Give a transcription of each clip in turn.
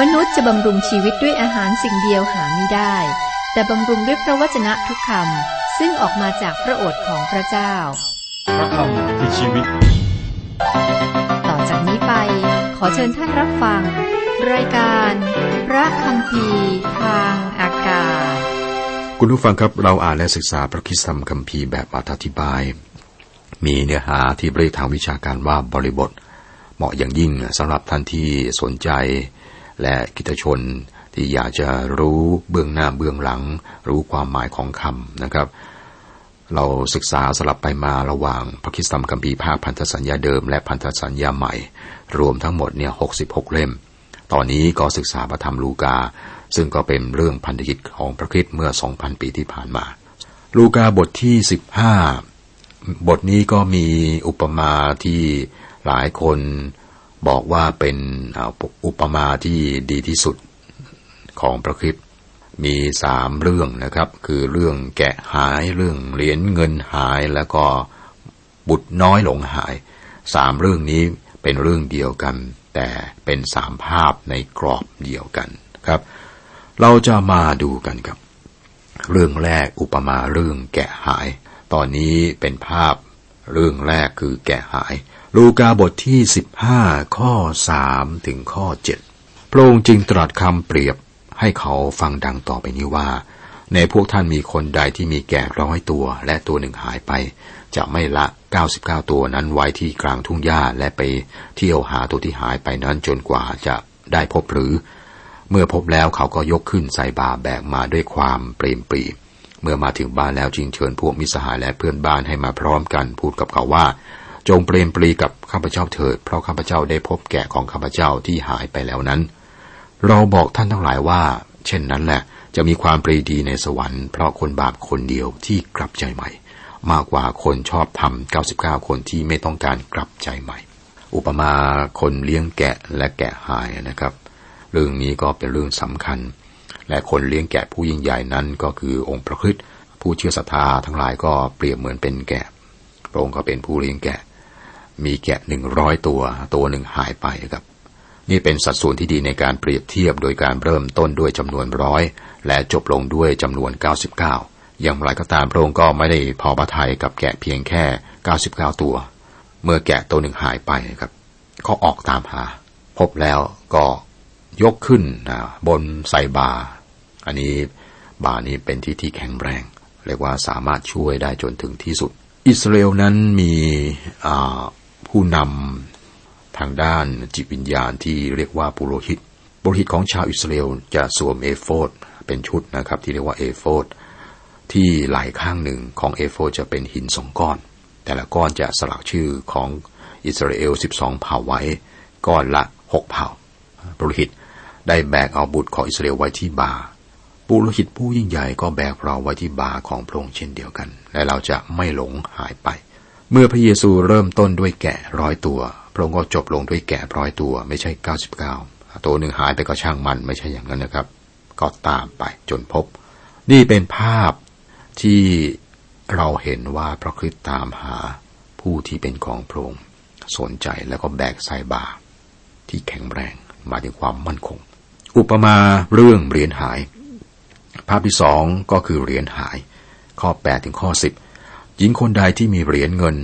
มนุษย์จะบำรุงชีวิตด้วยอาหารสิ่งเดียวหาไม่ได้ แต่บำรุงด้วยพระวจนะทุกคำซึ่งออกมาจากพระโอษฐ์ของพระเจ้า พระคำคือชีวิต ต่อจากนี้ไป ขอเชิญท่านรับฟัง รายการ พระคำพีทางอากาศ คุณผู้ฟังครับเราอ่านและศึกษาพระคริสตธรรมคัมภีร์แบบอธิบาย มีเนื้อหาที่เรียกทางวิชาการว่าบริบท เหมาะอย่างยิ่งสำหรับท่านที่สนใจ และกิจชนที่อยากจะรู้เบื้องหน้าเบื้องหลัง รู้ความหมายของคำนะครับ เราศึกษาสลับไปมาระหว่างพระคิสตมคัมภีร์ภาคพันธสัญญาเดิมและพันธสัญญาใหม่ รวมทั้งหมดเนี่ย66เล่ม ตอนนี้ก็ศึกษาพระธรรมลูกา ซึ่งก็เป็นเรื่องพันธกิจของพระคริสต์เมื่อ 2,000 ปีที่ผ่านมา ลูกาบทที่ 15 บทนี้ก็มีอุปมาที่หลายคน บอกว่าเป็นอุปมาที่ดีที่สุดของพระคริสต์มีสามเรื่องนะครับ คือเรื่องแกะหายเรื่องเหรียญเงินหายแล้วก็บุตรน้อยหลงหายสามเรื่องนี้เป็นเรื่องเดียวกัน แต่เป็นสามภาพในกรอบเดียวกันครับ เราจะมาดูกันครับ เรื่องแรกอุปมาเรื่องแกะหาย ตอนนี้เป็นภาพเรื่องแรกคือแกะหาย ลูกาบทที่ 15 ข้อ 3 ถึงข้อ 7 พระองค์จึงตรัสคำเปรียบให้เขาฟังดังต่อไปนี้ว่า ในพวกท่านมีคนใดที่มีแกะร้อยตัวและตัวหนึ่งหายไป จะไม่ละ 99 ตัวนั้นไว้ที่กลางทุ่งหญ้าและไปเที่ยวหาตัวที่หายไปนั้นจนกว่าจะได้พบหรือ เมื่อพบแล้วเขาก็ยกขึ้นใส่บาแบกมาด้วยความเปรมปรีเมื่อมาถึงบ้านแล้วจึงเชิญพวกมิสหายและเพื่อนบ้านให้มาพร้อมกันพูดกับเขาว่า จงเปรมปรีกับข้าพเจ้าเถิด เพราะข้าพเจ้าได้พบแกะของข้าพเจ้าที่หายไปแล้วนั้น เราบอกท่านทั้งหลายว่า เช่นนั้นแหละจะมีความปรีดีในสวรรค์เพราะคนบาปคนเดียวที่กลับใจใหม่ มากกว่าคนชอบทำ99 คนที่ไม่ต้องการกลับใจใหม่ อุปมาคนเลี้ยงแกะและแกะหายนะครับ เรื่องนี้ก็เป็นเรื่องสำคัญ และคนเลี้ยงแกะผู้ยิ่งใหญ่นั้นก็คือองค์พระคริสต์ผู้เชื่อศรัทธาทั้งหลายก็เปรียบเหมือนเป็นแกะพระองค์ก็เป็นผู้เลี้ยงแกะ มีแกะหนึ่งร้อยตัว ตัวหนึ่งหายไปครับ นี่เป็นสัดส่วนที่ดีในการเปรียบเทียบโดยการเริ่มต้นด้วยจำนวนร้อยและจบลงด้วยจำนวน 99 อย่างไรก็ตามพระองค์ก็ไม่ได้พอพระทัยกับแกะเพียงแค่ 99 ตัว เมื่อแกะตัวหนึ่งหายไปครับก็ออกตามหา พบแล้วก็ยกขึ้นนะบนใส่บา อันนี้บานี้เป็นที่ที่แข็งแรง เรียกว่าสามารถช่วยได้จนถึงที่สุด อิสราเอลนั้นมี ผู้นำทางด้านจิตวิญญาณที่เรียกว่าปุโรหิตปุโรหิตของชาวอิสราเอลจะสวมเอโฟดเป็นชุดนะครับที่เรียกว่าเอโฟดที่ไหล่ข้างหนึ่งของเอโฟดจะเป็นหินสองก้อน แต่ละก้อนจะสลักชื่อของอิสราเอล 12 เผ่าไว้ ก้อนละ 6 เผ่าปุโรหิตได้แบกเอาบุตรของอิสราเอลไว้ที่บาปุโรหิตผู้ยิ่งใหญ่ก็แบกเราไว้ที่บาของพระองค์เช่นเดียวกัน และเราจะไม่หลงหายไป เมื่อพระเยซูเริ่มต้นด้วยแกะร้อยตัว พระองค์ก็จบลงด้วยแกะร้อยตัว ไม่ใช่99ตัวหนึ่งหายไปก็ช่างมันไม่ใช่อย่างนั้นนะครับ ก็ตามไปจนพบ นี่เป็นภาพที่เราเห็นว่าพระคริสต์ตามหาผู้ที่เป็นของพระองค์สนใจแล้วก็แบกใส่บา ที่แข็งแรงมาถึงความมั่นคง อุปมาเรื่องเหรียญหาย ภาพที่สองก็คือเหรียญหาย ข้อ 8 ถึงข้อ 10 หญิงคนใดที่มีเหรียญเงิน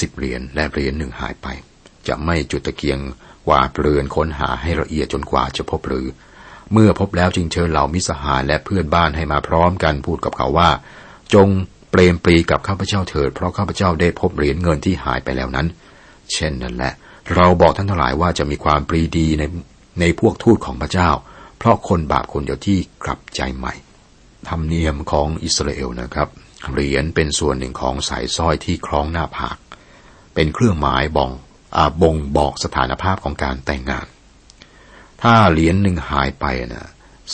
สิบเหรียญและเหรียญหนึ่งหายไป จะไม่จุดตะเกียงกวาดเรือนค้นหาให้ละเอียดจนกว่าจะพบหรือ เมื่อพบแล้วจึงเชิญเหล่ามิสหายและเพื่อนบ้านให้มาพร้อมกันพูดกับเขาว่า จงเปรมปรีกับข้าพเจ้าเถิดเพราะข้าพเจ้าได้พบเหรียญเงินที่หายไปแล้วนั้น เช่นนั้นแหละ เราบอกท่านทั้งหลายว่าจะมีความปรีดีในในพวกทูตของพระเจ้า เพราะคนบาปคนเดียวที่กลับใจใหม่ธรรมเนียมของอิสราเอลนะครับ เหรียญเป็นส่วนหนึ่งของสายสร้อยที่คล้องหน้าผาก เป็นเครื่องหมายบ่งบ่งบอกสถานภาพของการแต่งงาน ถ้าเหรียญหนึ่งหายไปนะ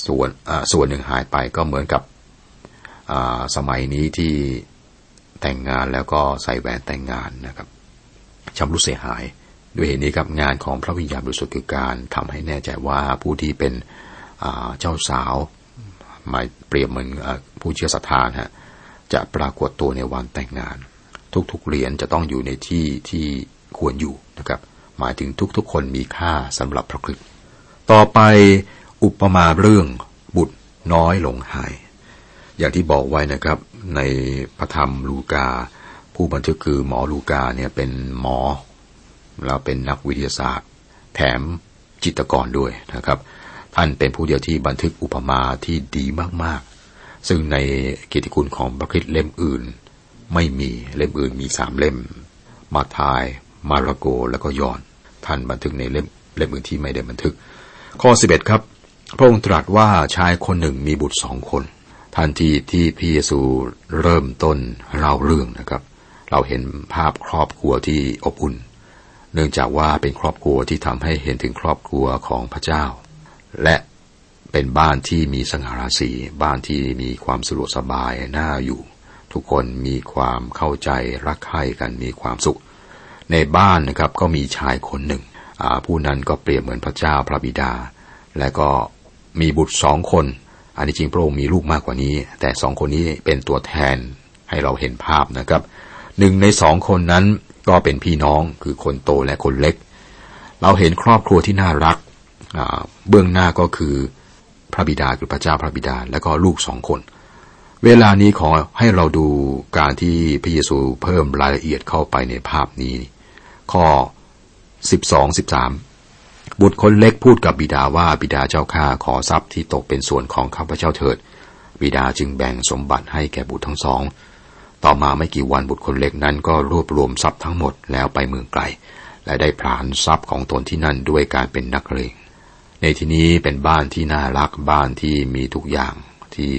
ส่วนส่วนหนึ่งหายไปก็เหมือนกับสมัยนี้ที่แต่งงานแล้วก็ใส่แหวนแต่งงานนะครับชำรุดเสียหาย ด้วยเหตุนี้ครับงานของพระวิญญาณบริสุทธิ์คือการทำให้แน่ใจว่าผู้ที่เป็นเจ้าสาวหมายเปรียบเหมือนผู้เชื่อศรัทธาฮะ จะปรากฏตัวในวันแต่งงาน ทุกๆเหรียญจะต้องอยู่ในที่ที่ควรอยู่นะครับ หมายถึงทุกๆ คนมีค่าสำหรับพระคริสต์ต่อไปอุปมาเรื่องบุตรน้อยหลงหาย อย่างที่บอกไว้นะครับในพระธรรมลูกา ผู้บันทึกคือหมอลูกาเนี่ยเป็นหมอแล้วเป็นนักวิทยาศาสตร์ แถมจิตกรด้วยนะครับ ท่านเป็นผู้เดียวที่บันทึกอุปมาที่ดีมาก ซึ่งในเกียรติคุณของพระคริสต์เล่มอื่น ไม่มีเล่มอื่นมีสามเล่ม มาทาย มาระโกแล้วก็ยอน ท่านบันทึกในเล่มเล่มอื่นที่ไม่ได้บันทึก ข้อ11ครับ พระองค์ตรัสว่าชายคนหนึ่งมีบุตรสองคน ทันทีที่พระเยซูเริ่มต้นเล่าเรื่องนะครับ เราเห็นภาพครอบครัวที่อบอุ่น เนื่องจากว่าเป็นครอบครัวที่ทำให้เห็นถึงครอบครัวของพระเจ้า และ เป็นบ้านที่มีสง่าราศีบ้านที่มีความสะดวกสบายน่าอยู่ ทุกคนมีความเข้าใจรักใคร่กันมีความสุข ในบ้านนะครับก็มีชายคนหนึ่งผู้นั้นก็เปรียบเหมือนพระเจ้าพระบิดา และก็มีบุตรสองคน อันนี้จริงพระองค์มีลูกมากกว่านี้ แต่สองคนนี้เป็นตัวแทนให้เราเห็นภาพนะครับหนึ่งในสองคนนั้นก็เป็นพี่น้องคือคนโตและคนเล็ก เราเห็นครอบครัวที่น่ารักเบื้องหน้าก็คือ พระบิดาคือพระเจ้าพระบิดา และก็ลูกสองคน เวลานี้ขอให้เราดูการที่พระเยซูเพิ่มรายละเอียดเข้าไปในภาพนี้ ข้อสิบสองสิบสามบุตรคนเล็กพูดกับบิดาว่าบิดาเจ้าข้าขอทรัพย์ที่ตกเป็นส่วนของข้าพเจ้าเถิด บิดาจึงแบ่งสมบัติให้แก่บุตรทั้งสอง ต่อมาไม่กี่วันบุตรคนเล็กนั้นก็รวบรวมทรัพย์ทั้งหมดแล้วไปเมืองไกล และได้ผลานทรัพย์ของตนที่นั่นด้วยการเป็นนักเลง ในที่นี้เป็นบ้านที่น่ารักบ้านที่มีทุกอย่างที่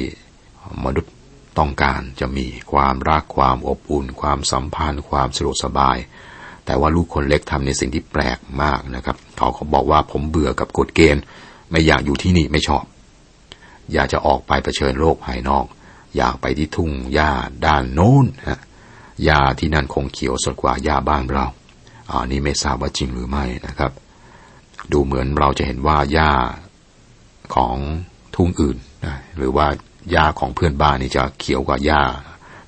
มนุษย์ต้องการจะมีความรักความอบอุ่น ความสัมพันธ์ ความสะดวกสบาย แต่ว่าลูกคนเล็กทำในสิ่งที่แปลกมากนะครับเขาเขาบอกว่าผมเบื่อกับกฎเกณฑ์ ไม่อยากอยู่ที่นี่ไม่ชอบ อยากจะออกไปเผชิญโลกภายนอก อยากไปที่ทุ่งหญ้าด้านโน้นฮะหญ้าที่นั่นคงเขียวสดกว่าหญ้าบ้านเราอ่านี่ไม่ทราบว่าจริงหรือไม่นะครับ ดูเหมือนเราจะเห็นว่าหญ้าของทุ่งอื่นนะหรือว่าหญ้าของเพื่อนบ้านนี่จะเขียวกว่าหญ้า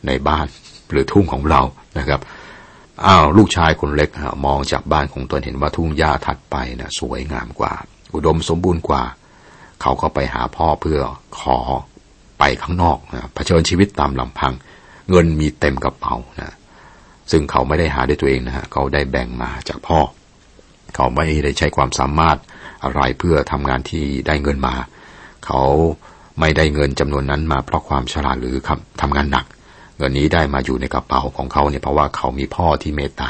ในบ้านหรือทุ่งของเรานะครับอ้าวลูกชายคนเล็กมองจากบ้านของตนเห็นว่าทุ่งหญ้าถัดไปนะสวยงามกว่า อุดมสมบูรณ์กว่า เขาก็ไปหาพ่อเพื่อขอไปข้างนอกนะเผชิญชีวิตตามลำพัง เงินมีเต็มกระเป๋านะซึ่งเขาไม่ได้หาด้วยตัวเองนะฮะเขาได้แบ่งมาจากพ่อ เขาไม่ได้ใช้ความสามารถอะไรเพื่อทำงานที่ได้เงินมา เขาไม่ได้เงินจำนวนนั้นมาเพราะความฉลาดหรือทำงานหนัก เงินนี้ได้มาอยู่ในกระเป๋าของเขาเนี่ยเพราะว่าเขามีพ่อที่เมตตา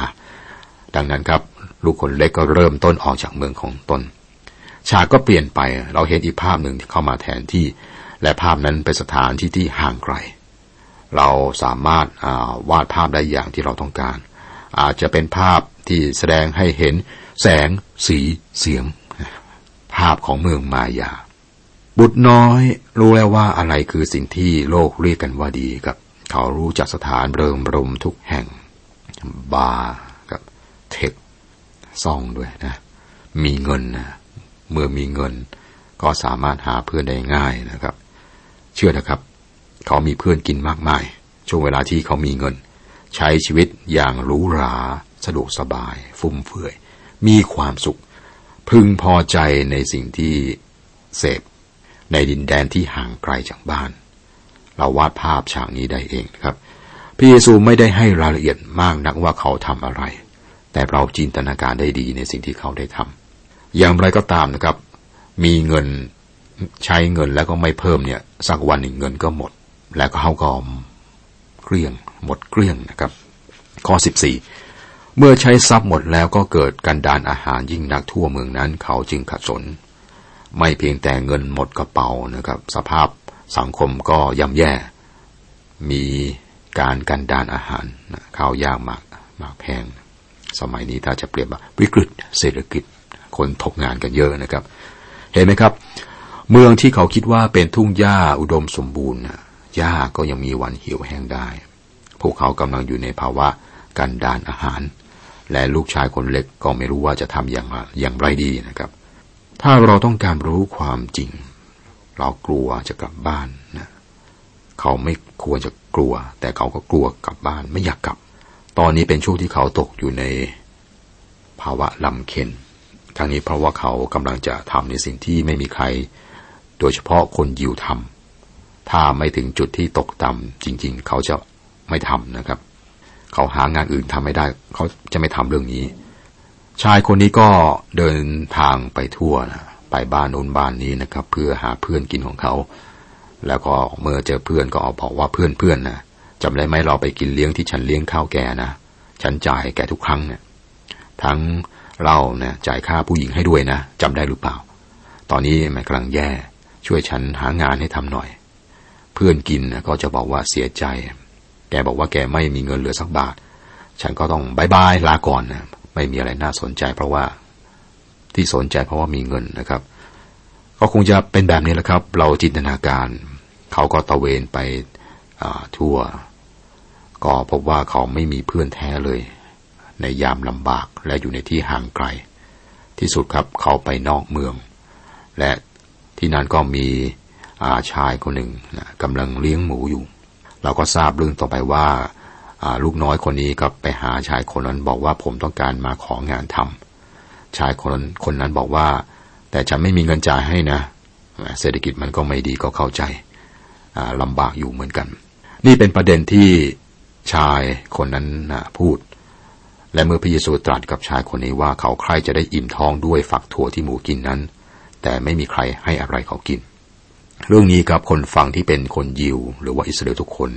ดังนั้นครับ ลูกคนเล็กก็เริ่มต้นออกจากเมืองของตนฉากก็เปลี่ยนไปเราเห็นอีกภาพหนึ่งที่เข้ามาแทนที่ และภาพนั้นเป็นสถานที่ที่ห่างไกล เราสามารถวาดภาพได้อย่างที่เราต้องการ อาจจะเป็นภาพที่แสดงให้เห็น แสง สีเสียง ภาพของเมืองมายา บุตรน้อยรู้แล้วว่าอะไรคือสิ่งที่โลกเรียกกันว่าดีครับ เขารู้จักสถานเริงรมทุกแห่ง บาร์กับเทคซ่องด้วยนะ มีเงินนะเมื่อมีเงิน ก็สามารถหาเพื่อนได้ง่ายนะครับ เชื่อนะครับ เขามีเพื่อนกินมากมาย ช่วงเวลาที่เขามีเงิน ใช้ชีวิตอย่างหรูหรา สะดวกสบาย ฟุ่มเฟือย มีความสุข พึงพอใจในสิ่งที่เสพ ในดินแดนที่ห่างไกลจากบ้าน เราวาดภาพฉากนี้ได้เองครับ พระเยซูไม่ได้ให้รายละเอียดมากนักว่าเขาทำอะไร แต่เราจินตนาการได้ดีในสิ่งที่เขาได้ทำอย่างไรก็ตามนะครับ มีเงินใช้เงินแล้วก็ไม่เพิ่มเนี่ยสักวันหนึ่งเงินก็หมด แล้วก็เขาก็เกลี้ยงหมดเกลี้ยงนะครับ ข้อ14 เมื่อใช้ทรัพย์หมดแล้วก็เกิดการดานอาหารยิ่งนักทั่วเมืองนั้น เขาจึงขัดสน ไม่เพียงแต่เงินหมดกระเป๋านะครับ สภาพสังคมก็ย่ำแย่ มีการกันดานอาหารข้าวยากมากมากแพง สมัยนี้ถ้าจะเปรียบว่าวิกฤตเศรษฐกิจ คนทกงานกันเยอะนะครับ เห็นไหมครับ เมืองที่เขาคิดว่าเป็นทุ่งหญ้าอุดมสมบูรณ์หญ้าก็ยังมีวันเหี่ยวแห้งได้ พวกเขากำลังอยู่ในภาวะกันดานอาหาร และลูกชายคนเล็กก็ไม่รู้ว่าจะทำอย่างอย่างไรดีนะครับ ถ้าเราต้องการรู้ความจริง เรากลัวจะกลับบ้านนะเขาไม่ควรจะกลัว แต่เขาก็กลัวกลับบ้านไม่อยากกลับ ตอนนี้เป็นช่วงที่เขาตกอยู่ในภาวะลำเค็นทั้งนี้เพราะว่าเขากำลังจะทำในสิ่งที่ไม่มีใคร โดยเฉพาะคนยิวทำถ้าไม่ถึงจุดที่ตกต่ำจริง ๆ เขาจะไม่ทำนะครับ เขาหางานอื่นทำไม่ได้ เขาจะไม่ทำเรื่องนี้ ชายคนนี้ก็เดินทางไปทั่วนะไปบ้านโน้นบ้านนี้นะครับ เพื่อหาเพื่อนกินของเขา แล้วก็เมื่อเจอเพื่อนก็เอาบอกว่าเพื่อนเพื่อนนะจำได้ไหมเราไปกินเลี้ยงที่ฉันเลี้ยงข้าวแกนะฉันจ่ายแกทุกครั้งเนี่ยทั้งเราเนี่ยจ่ายค่าผู้หญิงให้ด้วยนะจำได้หรือเปล่า ตอนนี้แม่กำลังแย่ ช่วยฉันหางานให้ทำหน่อย เพื่อนกินก็จะบอกว่าเสียใจ แกบอกว่าแกไม่มีเงินเหลือสักบาท ฉันก็ต้องบายบายลาก่อนนะไม่มีอะไรน่าสนใจ เพราะว่าที่สนใจเพราะว่ามีเงินนะครับ ก็คงจะเป็นแบบนี้แหละครับ เราจินตนาการ เขาก็ตะเวนไปทั่ว ก็พบว่าเขาไม่มีเพื่อนแท้เลย ในยามลำบากและอยู่ในที่ห่างไกล ที่สุดครับเขาไปนอกเมือง และที่นั้นก็มีอาชายคนหนึ่งนะกำลังเลี้ยงหมูอยู่ เราก็ทราบเรื่องต่อไปว่าลูกน้อยคนนี้ก็ไปหาชายคนนั้นบอกว่าผมต้องการมาของานทำชายคนนั้นคนนั้นบอกว่า แต่ฉันไม่มีเงินจ่ายให้นะ เศรษฐกิจมันก็ไม่ดีก็เข้าใจลำบากอยู่เหมือนกัน นี่เป็นประเด็นที่ชายคนนั้นพูด และเมื่อพระเยซูตรัสกับชายคนนี้ว่าเขาใครจะได้อิ่มท้องด้วยฝักถั่วที่หมูกินนั้น แต่ไม่มีใครให้อะไรเขากิน เรื่องนี้กับคนฟังที่เป็นคนยิว หรือว่าอิสราเอลทุกคน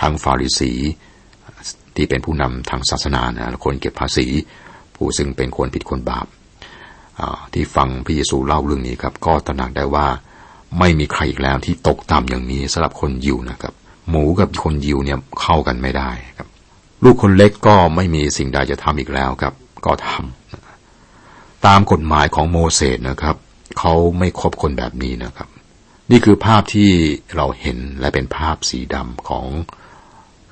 ทางฟาริสีที่เป็นผู้นำทางศาสนานะคนเก็บภาษี ผู้ซึ่งเป็นคนผิดคนบาปที่ฟังพระเยซูเล่าเรื่องนี้ครับ ก็ตระหนักได้ว่าไม่มีใครอีกแล้วที่ตกต่ำอย่างนี้สำหรับคนยิวนะครับ หมูกับคนยิวเนี่ยเข้ากันไม่ได้ครับ ลูกคนเล็กก็ไม่มีสิ่งใดจะทำอีกแล้วครับ ก็ทำตามกฎหมายของโมเสสนะครับ เขาไม่คบคนแบบนี้นะครับ นี่คือภาพที่เราเห็นและเป็นภาพสีดำของ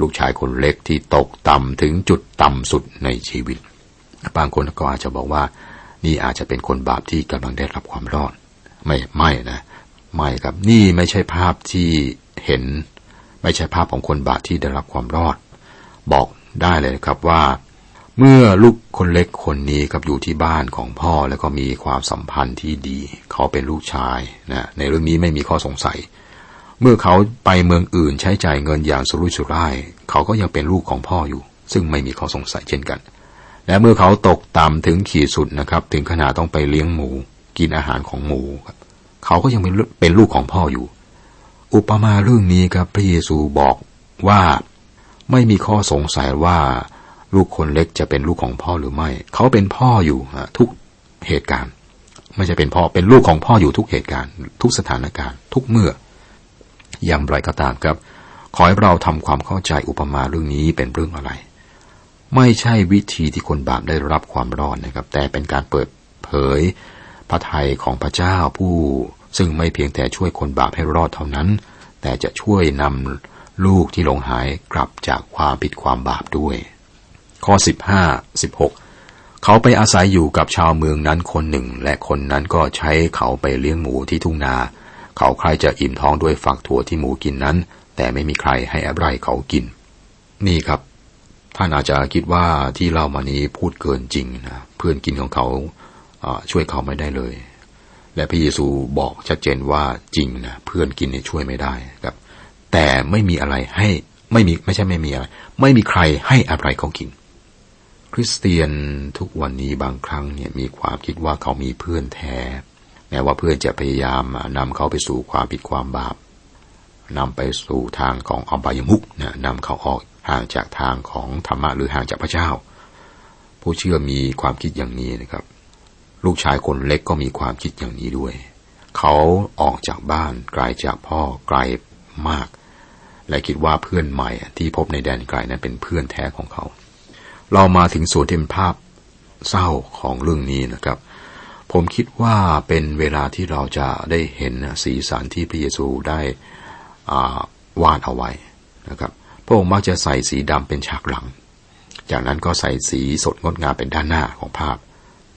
ลูกชายคนเล็กที่ตกต่ำถึงจุดต่ำสุดในชีวิต บางคนก็อาจจะบอกว่า นี่อาจจะเป็นคนบาปที่กำลังได้รับความรอด ไม่ไม่นะไม่ครับ นี่ไม่ใช่ภาพที่เห็น ไม่ใช่ภาพของคนบาปที่ได้รับความรอด บอกได้เลยครับว่า เมื่อลูกคนเล็กคนนี้กับอยู่ที่บ้านของพ่อแล้วก็มีความสัมพันธ์ที่ดี เขาเป็นลูกชายนะในเรื่องนี้ไม่มีข้อสงสัย เมื่อเขาไปเมืองอื่นใช้จ่ายเงินอย่างสุรุ่ยสุร่าย เขาก็ยังเป็นลูกของพ่ออยู่ ซึ่งไม่มีข้อสงสัยเช่นกัน และเมื่อเขาตกต่ำถึงขีดสุดนะครับ ถึงขนาดต้องไปเลี้ยงหมู กินอาหารของหมูเขาก็ยังเป็นเป็นลูกของพ่ออยู่ อุปมาเรื่องนี้ครับพระเยซูบอกว่าไม่มีข้อสงสัยว่า ลูกคนเล็กจะเป็นลูกของพ่อหรือไม่ เขาเป็นพ่ออยู่ทุกเหตุการณ์ ไม่ใช่เป็นพ่อเป็นลูกของพ่ออยู่ทุกเหตุการณ์ ทุกสถานการณ์ ทุกเมื่ออย่างไรก็ตามครับ ขอให้เราทำความเข้าใจอุปมาเรื่องนี้เป็นเรื่องอะไร ไม่ใช่วิธีที่คนบาปได้รับความรอดนะครับ แต่เป็นการเปิดเผยพระทัยของพระเจ้าผู้ ซึ่งไม่เพียงแต่ช่วยคนบาปให้รอดเท่านั้น แต่จะช่วยนำลูกที่หลงหายกลับจากความผิดความบาปด้วย ข้อ 15 16 เขาไปอาศัยอยู่กับชาวเมืองนั้นคนหนึ่ง และคนนั้นก็ใช้เขาไปเลี้ยงหมูที่ทุ่งนา เขาใครจะอิ่มท้องด้วยฝักถั่วที่หมูกินนั้น แต่ไม่มีใครให้อะไรเขากิน นี่ครับ ท่านอาจจะคิดว่าที่เล่ามานี้พูดเกินจริงนะ เพื่อนกินของเขาช่วยเขาไม่ได้เลย และพระเยซูบอกชัดเจนว่าจริงนะเพื่อนกินเนี่ยช่วยไม่ได้ครับ แต่ไม่มีอะไรให้ไม่มีไม่ใช่ไม่มีอะไร ไม่มีใครให้อะไรเขากิน คริสเตียนทุกวันนี้บางครั้งเนี่ยมีความคิดว่าเขามีเพื่อนแท้ แม้ว่าเพื่อนจะพยายามนำเขาไปสู่ความผิดความบาปนำไปสู่ทางของอบายมุกนะนำเขาออกห่างจากทางของธรรมะหรือห่างจากพระเจ้า ผู้เชื่อมีความคิดอย่างนี้นะครับ ลูกชายคนเล็กก็มีความคิดอย่างนี้ด้วย เขาออกจากบ้านไกลจากพ่อไกลมาก และคิดว่าเพื่อนใหม่ที่พบในแดนไกลนั้นเป็นเพื่อนแท้ของเขา เรามาถึงส่วนที่เป็นภาพเศร้าของเรื่องนี้นะครับ ผมคิดว่าเป็นเวลาที่เราจะได้เห็นสีสันที่พระเยซูได้วาดเอาไว้นะครับ พระองค์มักจะใส่สีดำเป็นฉากหลัง จากนั้นก็ใส่สีสดงดงามเป็นด้านหน้าของภาพ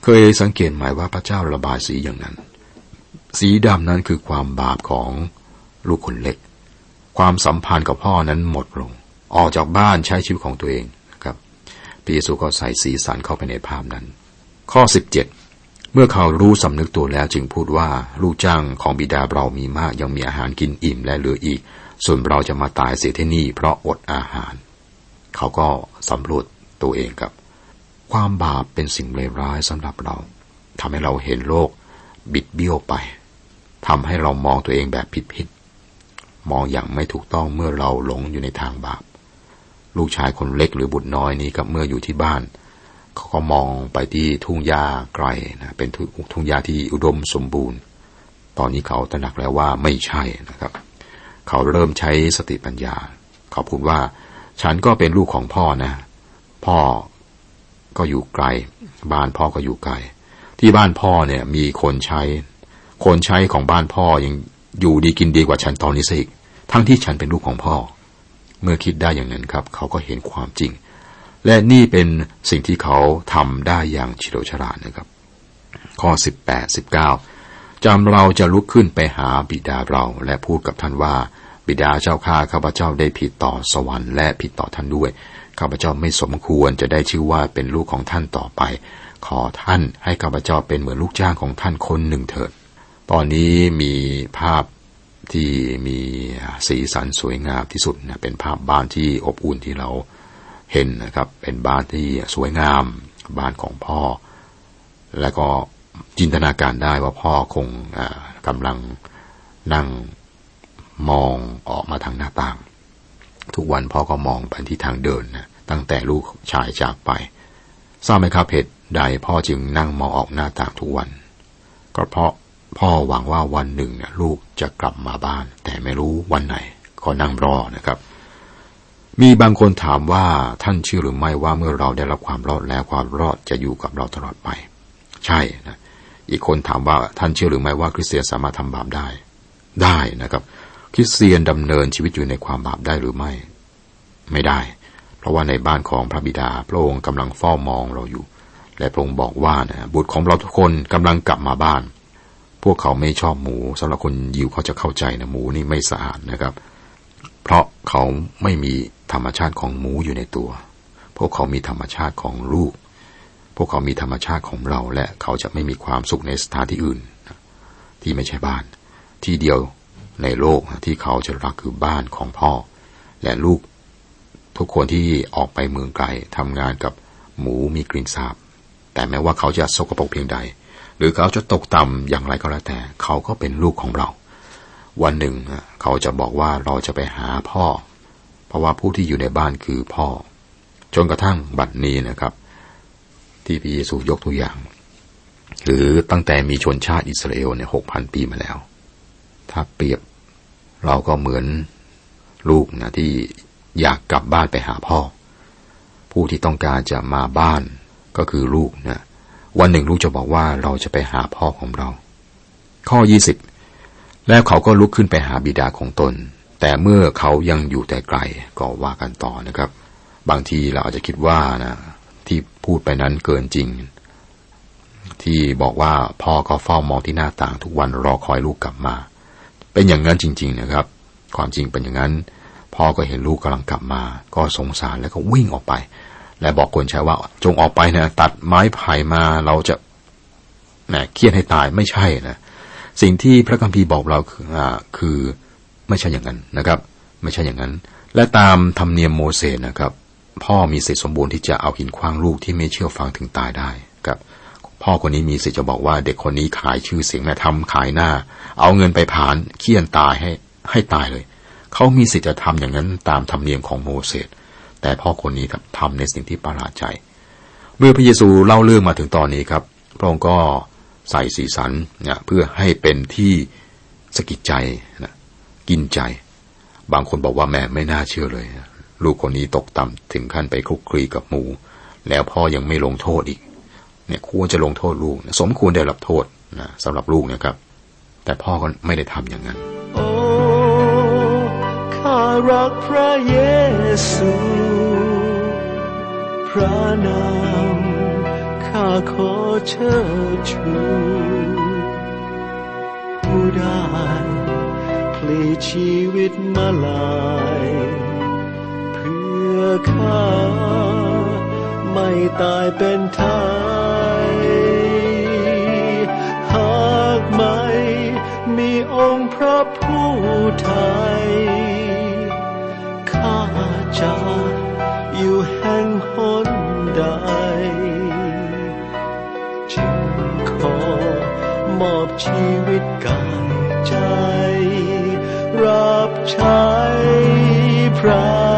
เคยสังเกตไหมว่าพระเจ้าระบายสีอย่างนั้น สีดำนั้นคือความบาปของลูกคนเล็ก ความสัมพันธ์กับพ่อนั้นหมดลง ออกจากบ้านใช้ชีวิตของตัวเอง พระเยซูก็ใส่สีสันเข้าไปในภาพนั้น ข้อ 17 เมื่อเขารู้สำนึกตัวแล้วจึงพูดว่าลูกจ้างของบิดาเรามีมากยังมีอาหารกินอิ่มและเหลืออีก ส่วนเราจะมาตายเสียที่นี่ เพราะอดอาหาร เขาก็สำรวจตัวเองครับ ความบาปเป็นสิ่งเลวร้ายสำหรับเราทำให้เราเห็นโลกบิดเบี้ยวไปทำให้เรามองตัวเองแบบผิดๆมองอย่างไม่ถูกต้องเมื่อเราหลงอยู่ในทางบาป ลูกชายคนเล็กหรือบุตรน้อยนี้กับเมื่ออยู่ที่บ้าน เขาก็มองไปที่ทุ่งหญ้าไกลนะเป็นทุ่งหญ้าที่อุดมสมบูรณ์ ตอนนี้เขาตระหนักแล้วว่าไม่ใช่นะครับ เขาเริ่มใช้สติปัญญา เขาพูดว่า ฉันก็เป็นลูกของพ่อนะ พ่อก็อยู่ไกล บ้านพ่อก็อยู่ไกล ที่บ้านพ่อเนี่ยมีคนใช้ คนใช้ของบ้านพ่อยังอยู่ดีกินดีกว่าฉันตอนนี้สิทั้งที่ฉันเป็นลูกของพ่อ เมื่อคิดได้อย่างนั้นครับ เขาก็เห็นความจริง และนี่เป็นสิ่งที่เขาทำได้อย่างเฉลียวฉลาดนะครับ ข้อ 18 19จำเราจะลุกขึ้นไปหาบิดาเราและพูดกับท่านว่า บิดาเจ้าข้าข้าพเจ้าได้ผิดต่อสวรรค์และผิดต่อท่านด้วยข้าพเจ้าไม่สมควรจะได้ชื่อว่าเป็นลูกของท่านต่อไป ขอท่านให้ข้าพเจ้าเป็นเหมือนลูกจ้างของท่านคนหนึ่งเถิด ตอนนี้มีภาพ ที่มีสีสันสวยงามที่สุดนะเป็นภาพบ้านที่อบอุ่นที่เราเห็นนะครับ เป็นบ้านที่สวยงามบ้านของพ่อ และก็จินตนาการได้ว่าพ่อคงกำลังนั่งมองออกมาทางหน้าต่าง ทุกวันพ่อก็มองไปที่ทางเดินนะตั้งแต่ลูกชายจากไปทราบไหมครับเหตุใดพ่อจึงนั่งมองออกหน้าต่างทุกวัน ก็เพราะ พ่อหวังว่าวันหนึ่งเนะลูกจะกลับมาบ้าน แต่ไม่รู้วันไหนก็นั่งรอนะครับ มีบางคนถามว่าท่านเชื่อหรือไม่ว่าเมื่อเราได้รับความรอดแล้วความรอดจะอยู่กับเราตลอดไป ใช่นะอีกคนถามว่าท่านเชื่อหรือไม่ว่าคริสเตียนสามารถทำบาปได้ ได้นะครับ คริสเตียนดำเนินชีวิตอยู่ในความบาปได้หรือไม่ ไม่ได้ เพราะว่าในบ้านของพระบิดาพระองค์กำลังเฝ้ามองเราอยู่ และพระองค์บอกว่านะบุตรของเราทุกคนกำลังกลับมาบ้าน พวกเขาไม่ชอบหมูสำหรับคนยิวเขาจะเข้าใจนะหมูนี่ไม่สะอาดนะครับ เพราะเขาไม่มีธรรมชาติของหมูอยู่ในตัว พวกเขามีธรรมชาติของลูก พวกเขามีธรรมชาติของเรา และเขาจะไม่มีความสุขในสถานที่อื่น ที่ไม่ใช่บ้าน ที่เดียวในโลกที่เขาจะรักคือบ้านของพ่อ และลูกทุกคนที่ออกไปเมืองไกลทำงานกับหมูมีกลิ่นสาบ แต่แม้ว่าเขาจะสกปรกเพียงใด รือเขาจะตกต่ำอย่างไรก็แล้วแต่ เขาก็เป็นลูกของเรา วันหนึ่งเขาจะบอกว่าเราจะไปหาพ่อ เพราะว่าผู้ที่อยู่ในบ้านคือพ่อ จนกระทั่งบัดนี้นะครับ ที่พระเยซูยกตัวอย่าง หรือตั้งแต่มีชนชาติอิสราเอลเนี่ยหกพันปีมาแล้ว ถ้าเปรียบเราก็เหมือนลูกนะที่อยากกลับบ้านไปหาพ่อ ผู้ที่ต้องการจะมาบ้านก็คือลูกนะ วันหนึ่งลูกจะบอกว่าเราจะไปหาพ่อของเรา ข้อยี่สิบแล้วเขาก็ลุกขึ้นไปหาบิดาของตน แต่เมื่อเขายังอยู่แต่ไกลก็ว่ากันต่อนะครับ บางทีเราอาจจะคิดว่านะที่พูดไปนั้นเกินจริง ที่บอกว่าพ่อก็เฝ้ามองที่หน้าต่างทุกวันรอคอยลูกกลับมา เป็นอย่างนั้นจริง ๆนะครับ ความจริงเป็นอย่างนั้น พ่อก็เห็นลูกกำลังกลับมา ก็สงสารแล้วก็วิ่งออกไป และบอกคนใช้ว่า จงออกไปนะตัดไม้ไผ่มาเราจะนะเครียดให้ตายไม่ใช่นะสิ่งที่พระคัมภีร์บอกเราคือคือไม่ใช่อย่างนั้นนะครับ ไม่ใช่อย่างนั้น และตามธรรมเนียมโมเสสนะครับ พ่อมีสิทธิสมบูรณ์ที่จะเอาหินคว้างลูกที่ไม่เชื่อฟังถึงตายได้ครับ พ่อคนนี้มีสิทธิ์จะบอกว่าเด็กคนนี้ขายชื่อเสียงแม่ทำขายหน้า เอาเงินไปผ่านเคี่ยนตายให้ให้ตายเลย เขามีสิทธิ์จะทำอย่างนั้นตามธรรมเนียมของโมเสส แต่พ่อคนนี้ครับทำในสิ่งที่ประหลาดใจ เมื่อพระเยซูเล่าเรื่องมาถึงตอนนี้ครับพระองค์ก็ใส่สีสันเนี่ยเพื่อให้เป็นที่สกิดใจนะกินใจ บางคนบอกว่าแม่ไม่น่าเชื่อเลยลูกคนนี้ตกต่ำถึงขั้นไปคลุกคลีกับหมู แล้วพ่อยังไม่ลงโทษอีก เนี่ยควรจะลงโทษลูก สมควรได้รับโทษนะสำหรับลูกนะครับ แต่พ่อก็ไม่ได้ทำอย่างนั้นโอ้ข้า รักพระเยซู พระนามข้าขอเชิดชูผู้ได้พลีชีวิตมาลาย เพื่อข้าไม่ตายเป็นทายมีองค์พระผู้ไทย ข้าจะอยู่แห่งหนใด จึงขอมอบชีวิตกายใจ รับใช้พระ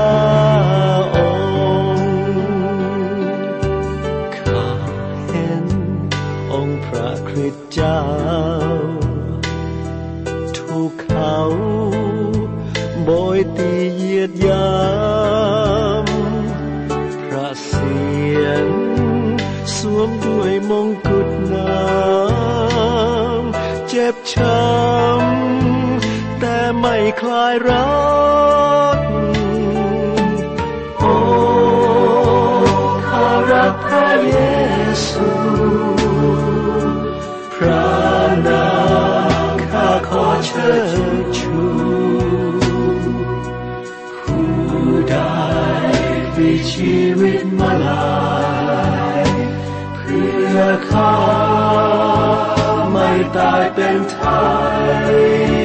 คลายรัก โอ้ข้ารักพระเยซูพระนามข้าขอเชิญชูผู้ได้ปลีชีวิตมาลายเพื่อข้าไม่ตายเป็นไทย